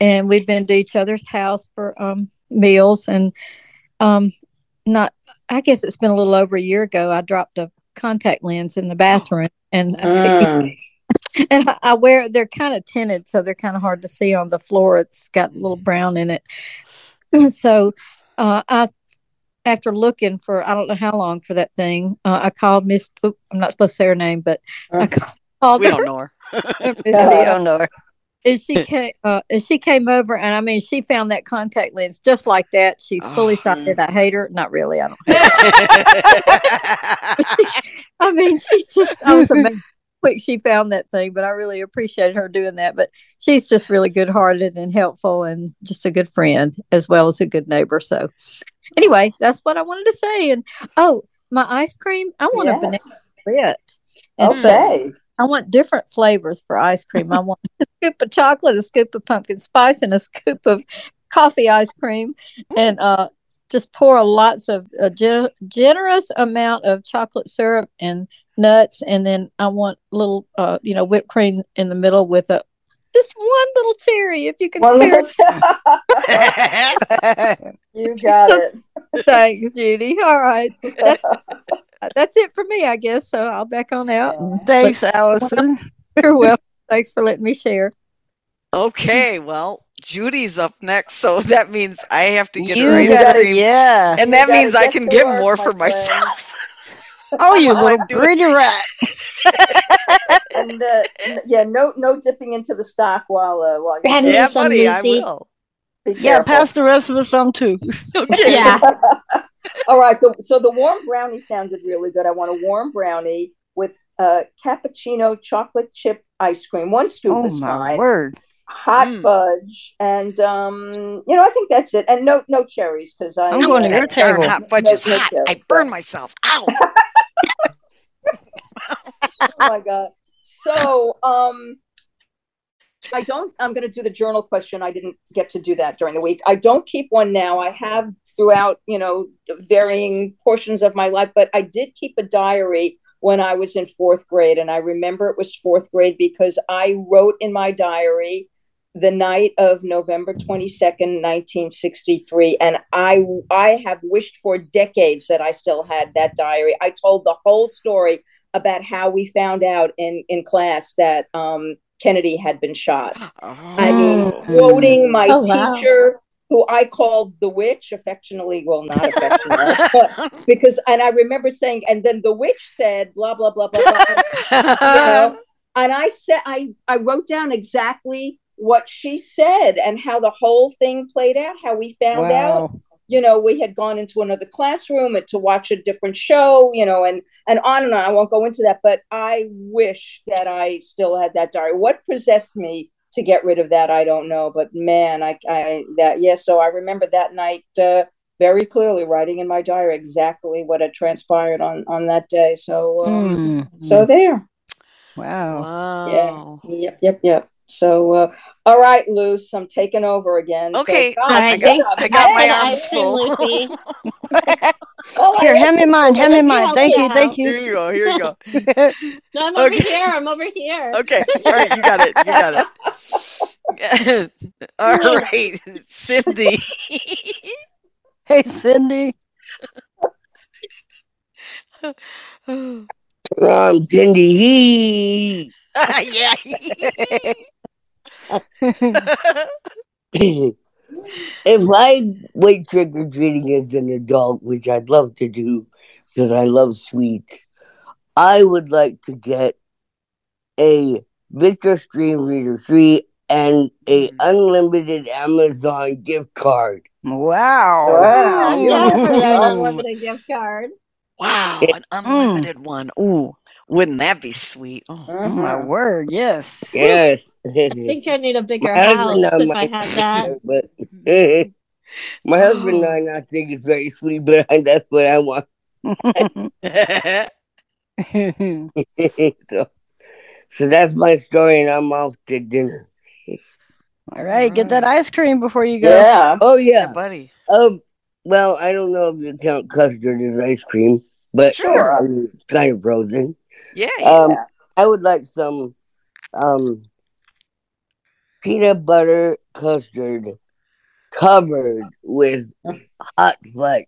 And we've been to each other's house for um, meals. And um, not, I guess it's been a little over a year ago, I dropped a contact lens in the bathroom. And Mm. and I- I wear they're kind of tinted, so they're kind of hard to see on the floor. It's got a little brown in it. So uh, I, after looking for I don't know how long for that thing, uh, I called Miss. oop, I'm not supposed to say her name, but I ca- called. We don't know her. We don't know her. And she came, uh, and she came over, and I mean, she found that contact lens just like that. She's fully sighted. I hate her. Not really. I don't. Hate her. She- I mean, she just. I was amazed quick she found that thing, but I really appreciated her doing that. But she's just really good hearted and helpful, and just a good friend as well as a good neighbor. So, anyway, that's what I wanted to say. And oh, my ice cream. I want a banana Yes. split. And so Okay. I want different flavors for ice cream. I want a scoop of chocolate, a scoop of pumpkin spice, and a scoop of coffee ice cream, and uh, just pour a lots of a gen- generous amount of chocolate syrup and nuts, and then I want little, uh, you know, whipped cream in the middle with a just one little cherry if you can One spare little it. You got So- it. Thanks, Judy. All right, that's that's it for me, I guess. So I'll back on out. and- Thanks, but- Allison. You're welcome. Thanks for letting me share. Okay, well, Judy's up next, so that means I have to get You her ice gotta- cream. yeah. And that means I can to get more for friend. myself. Oh, you little I'm greedy rat. and uh, yeah, no, no dipping into the stock while uh, while you're Hand me Yeah, some, buddy, I will. Yeah, pass the rest of us some too. Yeah. All right. The, so the warm brownie sounded really good. I want a warm brownie with uh, cappuccino chocolate chip ice cream. One scoop Oh is my fine. word. Hot Mm. fudge, and um, you know, I think that's it. And no, no cherries because I. I'm going to that your darn table. hot fudge No- is no hot. I burn yeah. myself. Ow! Oh my god. So, um, I don't. I'm going to do the journal question. I didn't get to do that during the week. I don't keep one now. I have throughout, you know, varying portions of my life, but I did keep a diary when I was in fourth grade, and I remember it was fourth grade because I wrote in my diary the night of November 22nd, 1963 and I I have wished for decades that I still had that diary. I told the whole story about how we found out in in class that um Kennedy had been shot. I mean, quoting my Oh, wow. teacher who I called the witch affectionately, well, not affectionately, but because, and I remember saying, and then the witch said, blah, blah, blah, blah, blah. you know? And I said, I, I wrote down exactly what she said and how the whole thing played out, how we found out Wow. You know we had gone into another classroom to watch a different show you know and and on and on i won't go into that but i wish that i still had that diary what possessed me to get rid of that i don't know but man i i that yeah so i remember that night uh very clearly writing in my diary exactly what had transpired on on that day so um, Mm. so there Wow. Wow. yeah yep yep yep so uh all right luce i'm taking over again So, Okay, God, All right, I got, thanks. I got my arms full. Oh, Here, hand me mine. Hand me Let's mine. Thank you thank you. Here you. you go. Here you go. No, I'm over Okay. here. I'm over here. Okay. All right. You got it. You got it. All right, Cindy. Hey, Cindy. Um, Cindy, he. yeah. If I went trick or treating as an adult, which I'd love to do because I love sweets, I would like to get a Victor Stream Reader 3 and a unlimited Amazon gift card. Wow. Wow. Yes, for Mm. unlimited gift card. Wow, an unlimited one. Ooh, wouldn't that be sweet? Oh, Oh, my word. Yes. Yes. I think I need a bigger My house husband and if I might had think that. But my husband and I not think it's very sweet, but that's what I want. so, So that's my story, and I'm off to dinner. All right, get that ice cream before you go. Yeah. Oh yeah, buddy. Um. Well, I don't know if you count custard as ice cream, but Sure. I mean, it's kind of frozen. Yeah, Um. I would like some um peanut butter custard covered with hot fudge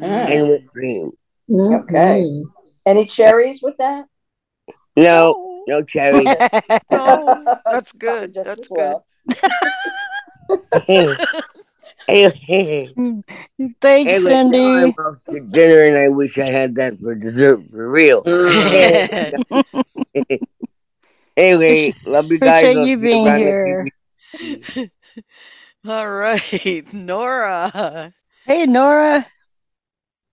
and whipped cream. Okay. Any cherries with that? No, no cherries. Oh, that's good. That's good. Thanks, Anyway, Cindy. now I'm off to dinner, and I wish I had that for dessert for real. anyway, love you guys. Appreciate you see being here. All right, Nora. Hey, Nora.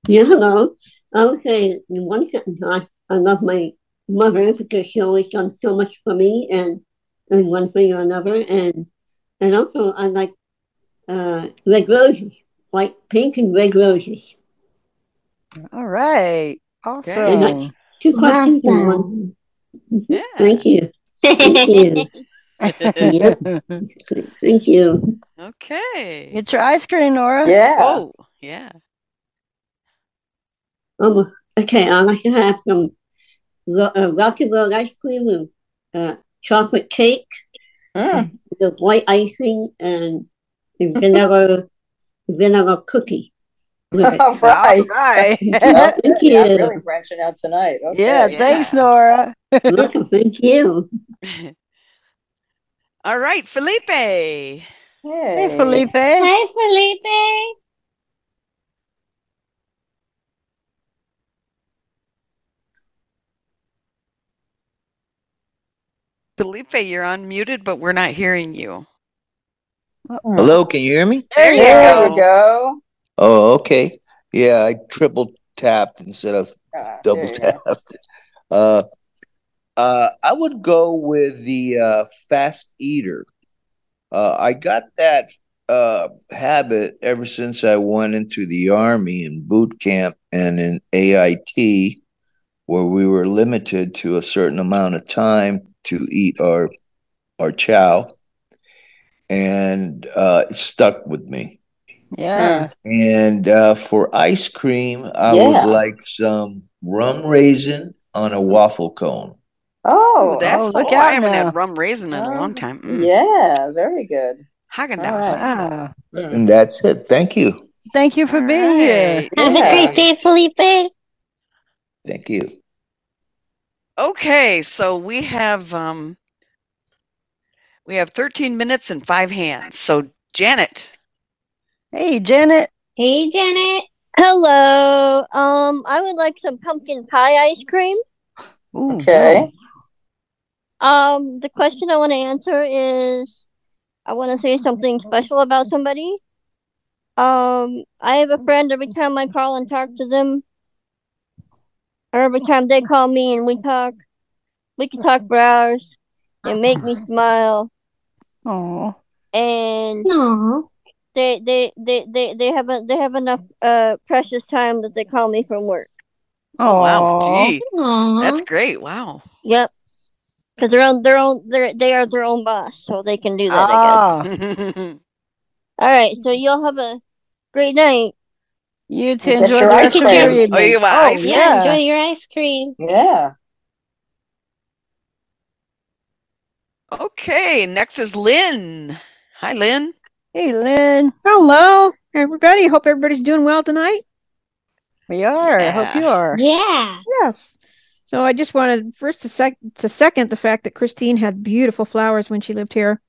Yeah, hello. I would say one sentence, I, I love my mother because she always done so much for me and and one thing or another. And and also I like uh, red roses, white, pink, and red roses. All right. And that's Awesome. two questions in one. Yeah. Thank you. Thank you. Yep. Thank you. Okay. Get your ice cream, Nora. Yeah. Oh, yeah. Um, okay, I'd like to have some uh, Rocky Road ice cream with uh, chocolate cake, the white icing, and the vanilla vanilla cookie. with it. All right. right. Thank yeah, I'm you. really branching out tonight. Okay. Yeah, thanks, Nora. Welcome, thank you. All right, Felipe. Hey, Hey, Felipe. Hi, Felipe. Felipe, you're unmuted, but we're not hearing you. Hello, can you hear me? There you There go. you go. Oh, okay. Yeah, I triple tapped instead of Ah, double there you go. tapped. Uh, uh, I would go with the uh, fast eater. Uh, I got that uh, habit ever since I went into the army in boot camp and in AIT, where we were limited to a certain amount of time to eat our our chow, and uh, it stuck with me. Yeah. And uh, for ice cream, I Yeah. would like some rum raisin on a waffle cone. Oh, That's oh, look oh, I haven't now. had rum raisin in a long time. Mm. yeah, very good. Haagen All Dazs. right. Wow. And that's it. Thank you. Thank you for being here. Have a great day, Felipe. Thank you. Okay, so we have um we have 13 minutes and five hands. So Janet. Hey, Janet. Hey, Janet. Hello. Um, I would like some pumpkin pie ice cream. Ooh, Okay. Um, the question I want to answer is I want to say something special about somebody. Um, I have a friend every time I call and talk to them, or every time they call me and we talk, we can talk for hours. They make me smile, Oh. and Aw. they they they they they have a, they have enough uh precious time that they call me from work. Oh wow, gee. Aw. That's great. Wow. Yep. Because they're on their own, they're they are their own boss, so they can do that. I guess. Ah. All right. So y'all have a great night. You too. Get enjoy your ice rest cream. Oh, you want Oh, ice cream? Yeah, yeah. enjoy your ice cream. Yeah. Okay, next is Lynn. Hi, Lynn. Hey, Lynn. Hello, everybody. Hope everybody's doing well tonight. We are. I hope you are. Yeah. Yes. So I just wanted first to sec to second the fact that Christine had beautiful flowers when she lived here,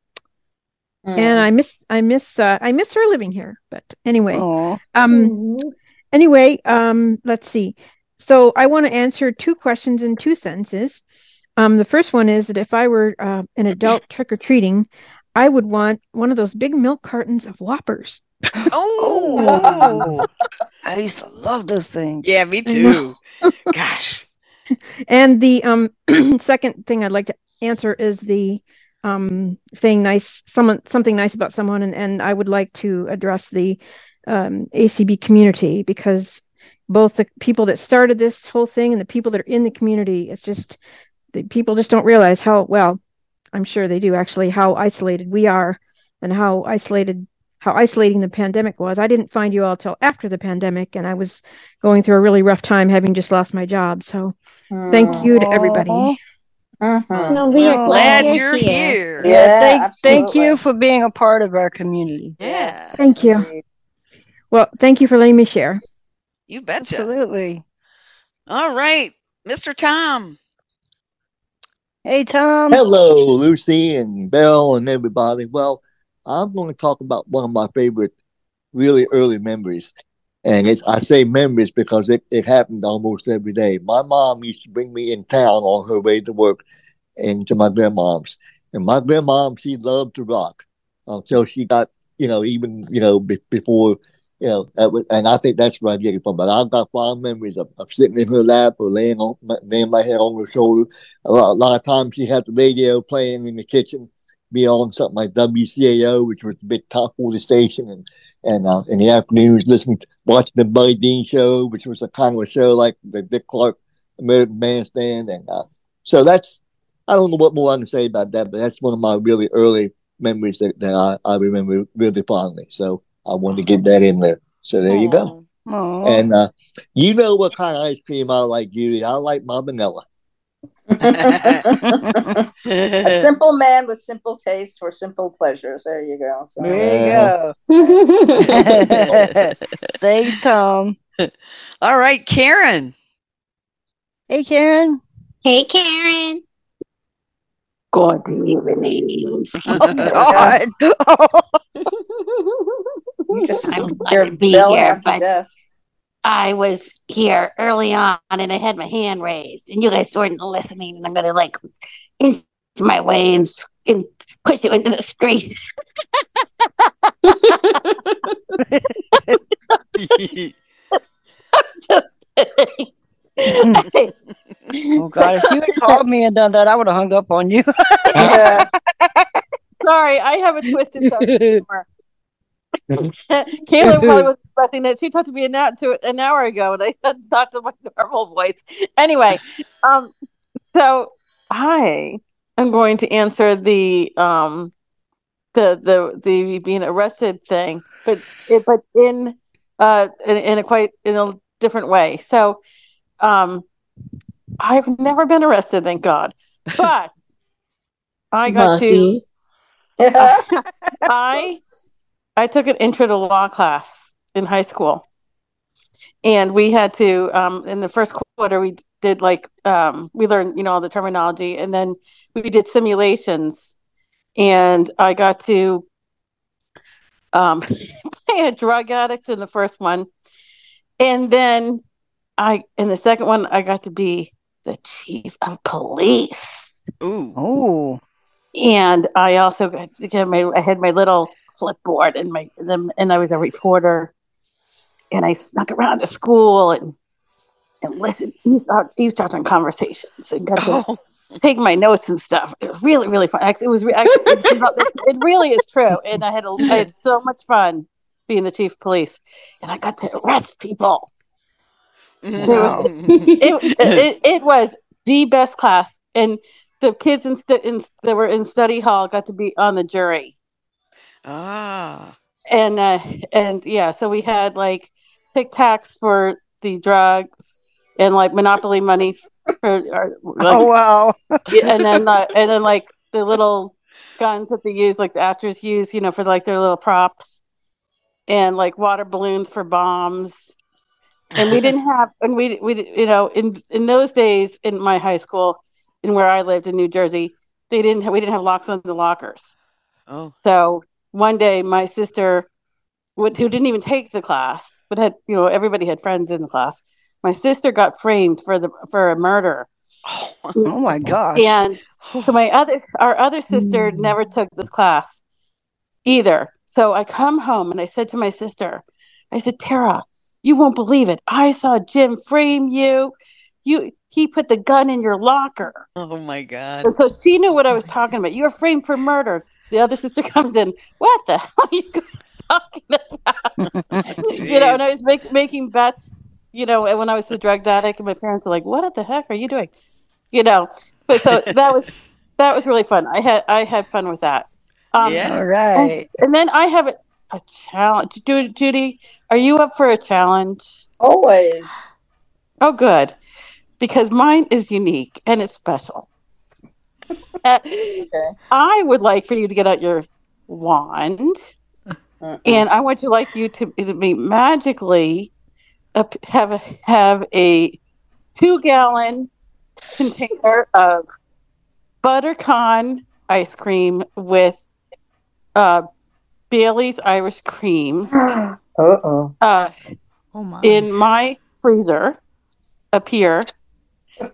and I miss I miss uh, I miss her living here. But anyway, Aw. um, Mhm. anyway, um, let's see. So I want to answer two questions in two sentences. Um, the first one is that if I were uh, an adult trick or treating, I would want one of those big milk cartons of Whoppers. Oh, I used to love those things. yeah, me too. Gosh. And the um second thing I'd like to answer is the um saying nice someone something nice about someone and, and I would like to address the um ACB community because both the people that started this whole thing and the people that are in the community it's just the people just don't realize how well i'm sure they do actually how isolated we are and how isolated how isolating the pandemic was i didn't find you all till after the pandemic and i was going through a really rough time having just lost my job so thank you to everybody Mm-hmm. No, we are Glad glad you're here. Yeah, Yeah, thank, thank you for being a part of our community. Yeah, thank you well thank you for letting me share you betcha. Absolutely. All right, Mr. Tom. Hey, Tom. Hello, Lucy and Bel and everybody. Well, I'm going to talk about one of my favorite, really early memories. And it's, I say memories because it, it happened almost every day. My mom used to bring me in town on her way to work and to my grandmom's. And my grandmom, she loved to rock until she got, you know, even, you know, be, before, you know, that was, and I think that's where I get it from. But I've got fond memories of, of sitting in her lap or laying on, my, laying my head on her shoulder. A lot, a lot of times she had the radio playing in the kitchen, be on something like WCAO, which was the big top 40 station, and and uh, in the afternoons listening, to, watching the Buddy Dean show, which was a kind of a show like the Dick Clark American Bandstand, and uh, so that's I don't know what more I can say about that, but that's one of my really early memories that, that I, I remember really fondly. So I want to get that in there. So there you go. Aw. And uh, you know what kind of ice cream I like, Judy? I like my vanilla. a simple man with simple taste for simple pleasures. There you go. So. There you go. Thanks, Tom. All right, Karen. Hey, Karen. Hey, Karen. Good evening. Oh, God. You just I'm glad to be here, but death. I was here early on and I had my hand raised, and you guys weren't listening, and I'm gonna like inch my way and, s- and push you into the screen. Just kidding. Hmm. Oh, God. If you had called me and done that, I would have hung up on you. Yeah. Sorry, I have a twisted sense of. Kaila probably was expecting that. She talked to me an hour, to an hour ago, and I talked to my normal voice. Anyway, um, so hi. I am going to answer the um, the the the being arrested thing, but it, but in uh in, in a quite in a different way. So, um, I've never been arrested, thank God, but I got to. I I took an intro to law class in high school, and we had to um, in the first quarter we did like um, we learned you know all the terminology, and then we did simulations, and I got to um, play a drug addict in the first one, and then I in the second one I got to be the chief of police. Ooh. Ooh. And I also got, got my I had my little flipboard and my them and I was a reporter and I snuck around to school and and listened eavesdropped, eavesdropped on conversations and got to oh. take my notes and stuff. It was really really fun. Actually, it was re- actually, it really is true. And I had a, I had so much fun being the chief of police, and I got to arrest people. It was, it, it, it was the best class, and the kids in, stu- in that were in study hall got to be on the jury. Ah. And uh, and yeah, so we had like tic tacs for the drugs and like monopoly money for or, like, Oh, wow. and then uh, and then like the little guns that they use, like the actors use, you know, for like their little props, and like water balloons for bombs. And we didn't have, and we we you know in in those days in my high school, in where I lived in New Jersey, they didn't have, we didn't have locks on the lockers. Oh. So one day, my sister, would- who didn't even take the class, but had you know everybody had friends in the class. My sister got framed for the for a murder. Oh, my gosh. And so my other our other sister hmm. never took this class either. So I come home and I said to my sister, I said, Tara, you won't believe it. I saw Jim frame you. You he put the gun in your locker. Oh my God. And so she knew what I was talking about. You're framed for murder. The other sister comes in. What the hell are you guys talking about? you know, and I was make, making bets. You know, and when I was the drug addict, and my parents were like, "What the heck are you doing?" You know, but so that was that was really fun. I had I had fun with that. Um, Yeah. All right. And, and then I have a, challenge. Judy, are you up for a challenge? Always. Oh, good, because mine is unique and it's special. Uh, I would like for you to get out your wand, and I want to like you to, to be magically have a, have a two gallon container of buttercon ice cream with uh, Bailey's Irish cream Uh-oh. uh, in my freezer up here.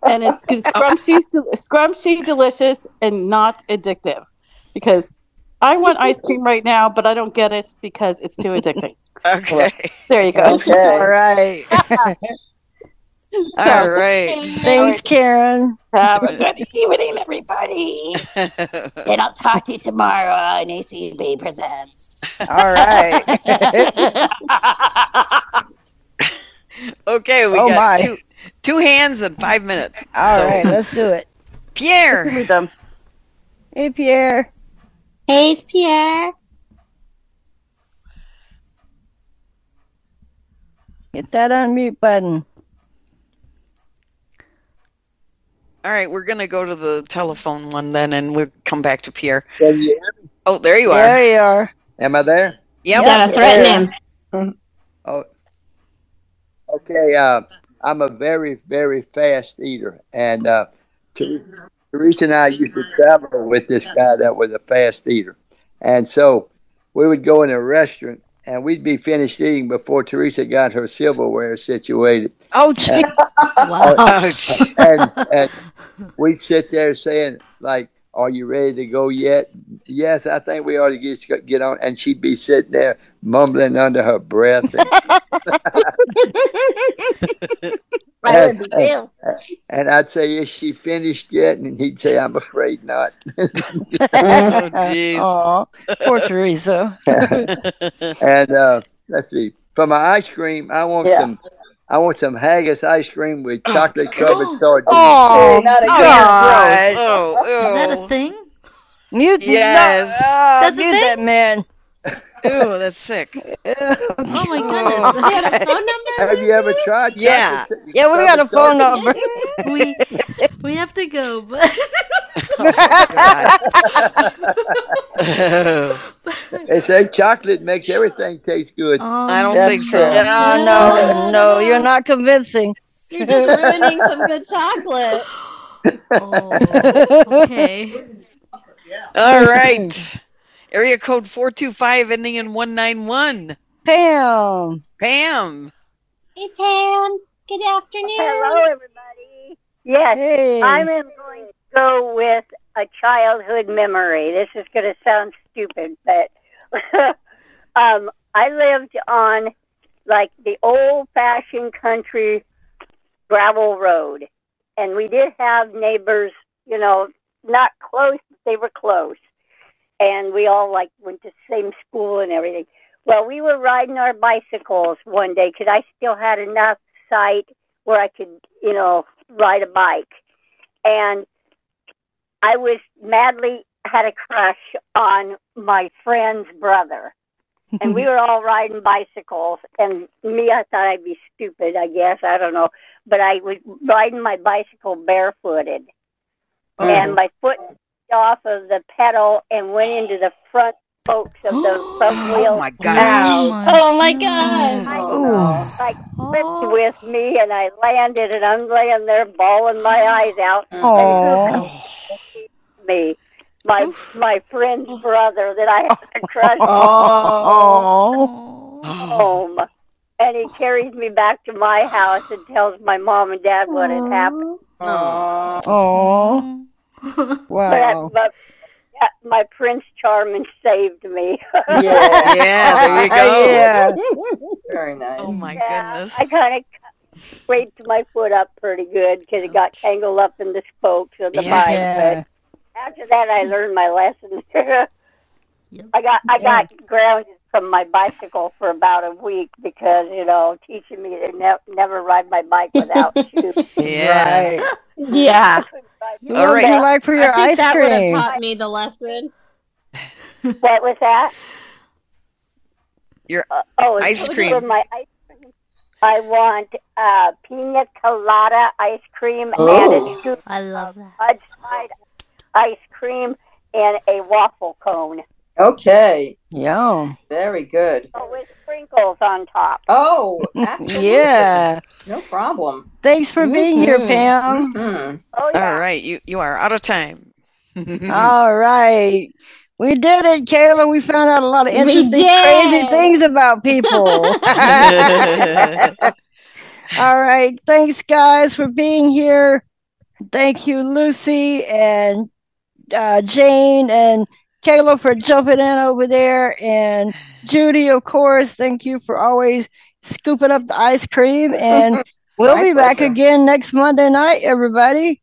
And it's scrumptious, scrumptious, delicious, and not addictive. Because I want ice cream right now, but I don't get it because it's too addicting. Okay. There you go. Okay. All right. All right. Thanks, Karen. Have a good evening, everybody. and I'll talk to you tomorrow on ACB Presents. All right. Okay, we Oh, got my. two two hands and five minutes. All So, right, let's do it. Pierre. Hey, Pierre. Hey, Pierre. Hit that unmute button. All right, we're gonna go to the telephone one then, and we'll come back to Pierre. Can you hear me? Oh, there you are. There you are. Am I there? Yep. Gotta threaten him. Oh, okay. Uh, I'm a very, very fast eater, and uh, Ter- Teresa and I used to travel with this guy that was a fast eater, and so we would go in a restaurant, and we'd be finished eating before Teresa got her silverware situated. Oh, gee. Uh, and, and we'd sit there saying like, "Are you ready to go yet?" Yes, I think we ought to get get on. And she'd be sitting there mumbling under her breath. And, I would be too. And I'd say, "Is she finished yet?" And he'd say, "I'm afraid not." Oh, jeez. Aw, poor Teresa. and uh, let's see. For my ice cream, I want Yeah. some. I want some haggis ice cream with chocolate covered sardines. Oh, not again. God. Oh, Is that a thing? Mute. Yes. Oh, That's a mute thing? that man. Ew, that's sick. Oh my goodness. Do you have a phone number? Have you ever tried? Yeah. chocolate Yeah, we got a phone number. we we have to go, but They say chocolate makes everything taste good. um, I don't That's think so. true. No, no, no, you're not convincing. You're just ruining some good chocolate. oh, okay. All right. Area code 425 ending in 191. Pam. Pam. Hey, Pam. Good afternoon. Hello, everybody. Yes, Hey. I'm going to go with a childhood memory. This is going to sound stupid, but um, I lived on like the old fashioned country gravel road. And we did have neighbors, you know, not close, but they were close. And we all like went to the same school and everything. Well, we were riding our bicycles one day because I still had enough sight where I could, you know, ride a bike. And I was madly had a crush on my friend's brother. And we were all riding bicycles. And me, I thought I'd be stupid, I guess. I don't know. But I was riding my bicycle barefooted. Oh. And my foot off of the pedal and went into the front spokes of the front wheel. Oh my gosh. Oh my god. I like flipped oh. with me and I landed and I'm laying there bawling my oh. eyes out. Oh. Me, my my friend's brother that I had a crush Oh. on home. And he carries me back to my house and tells my mom and dad what had happened. Oh. Wow. But, but yeah, my Prince Charming saved me. Yeah. Yeah, there you go. Yeah. Very nice. Oh my Yeah, goodness. I kind of scraped my foot up pretty good because it got tangled up in the spokes of the Yeah. bike. But after that, I learned my lesson. I got I got grounded from my bicycle for about a week because you know teaching me to ne- never ride my bike without shoes. Yeah. Right. Yeah. So what would you like for your I think ice that would have taught me the lesson. What was that? Your Oh, ice for cream. my ice cream. I want uh, pina colada ice cream and Oh. a scoop I love that. Fudge side ice cream and a waffle cone. Okay. Yeah. Very good. Oh, with sprinkles on top. Oh, absolutely. Yeah. No problem. Thanks for being here, Mhm. Pam. Mhm. Oh, All right, you you are out of time. All right. We did it, Kaila. We found out a lot of interesting, crazy things about people. All right. Thanks, guys, for being here. Thank you, Lucy and uh, Jane and Kaila for jumping in over there. And Judy, of course, thank you for always scooping up the ice cream. And we'll My be back again next Monday night, everybody.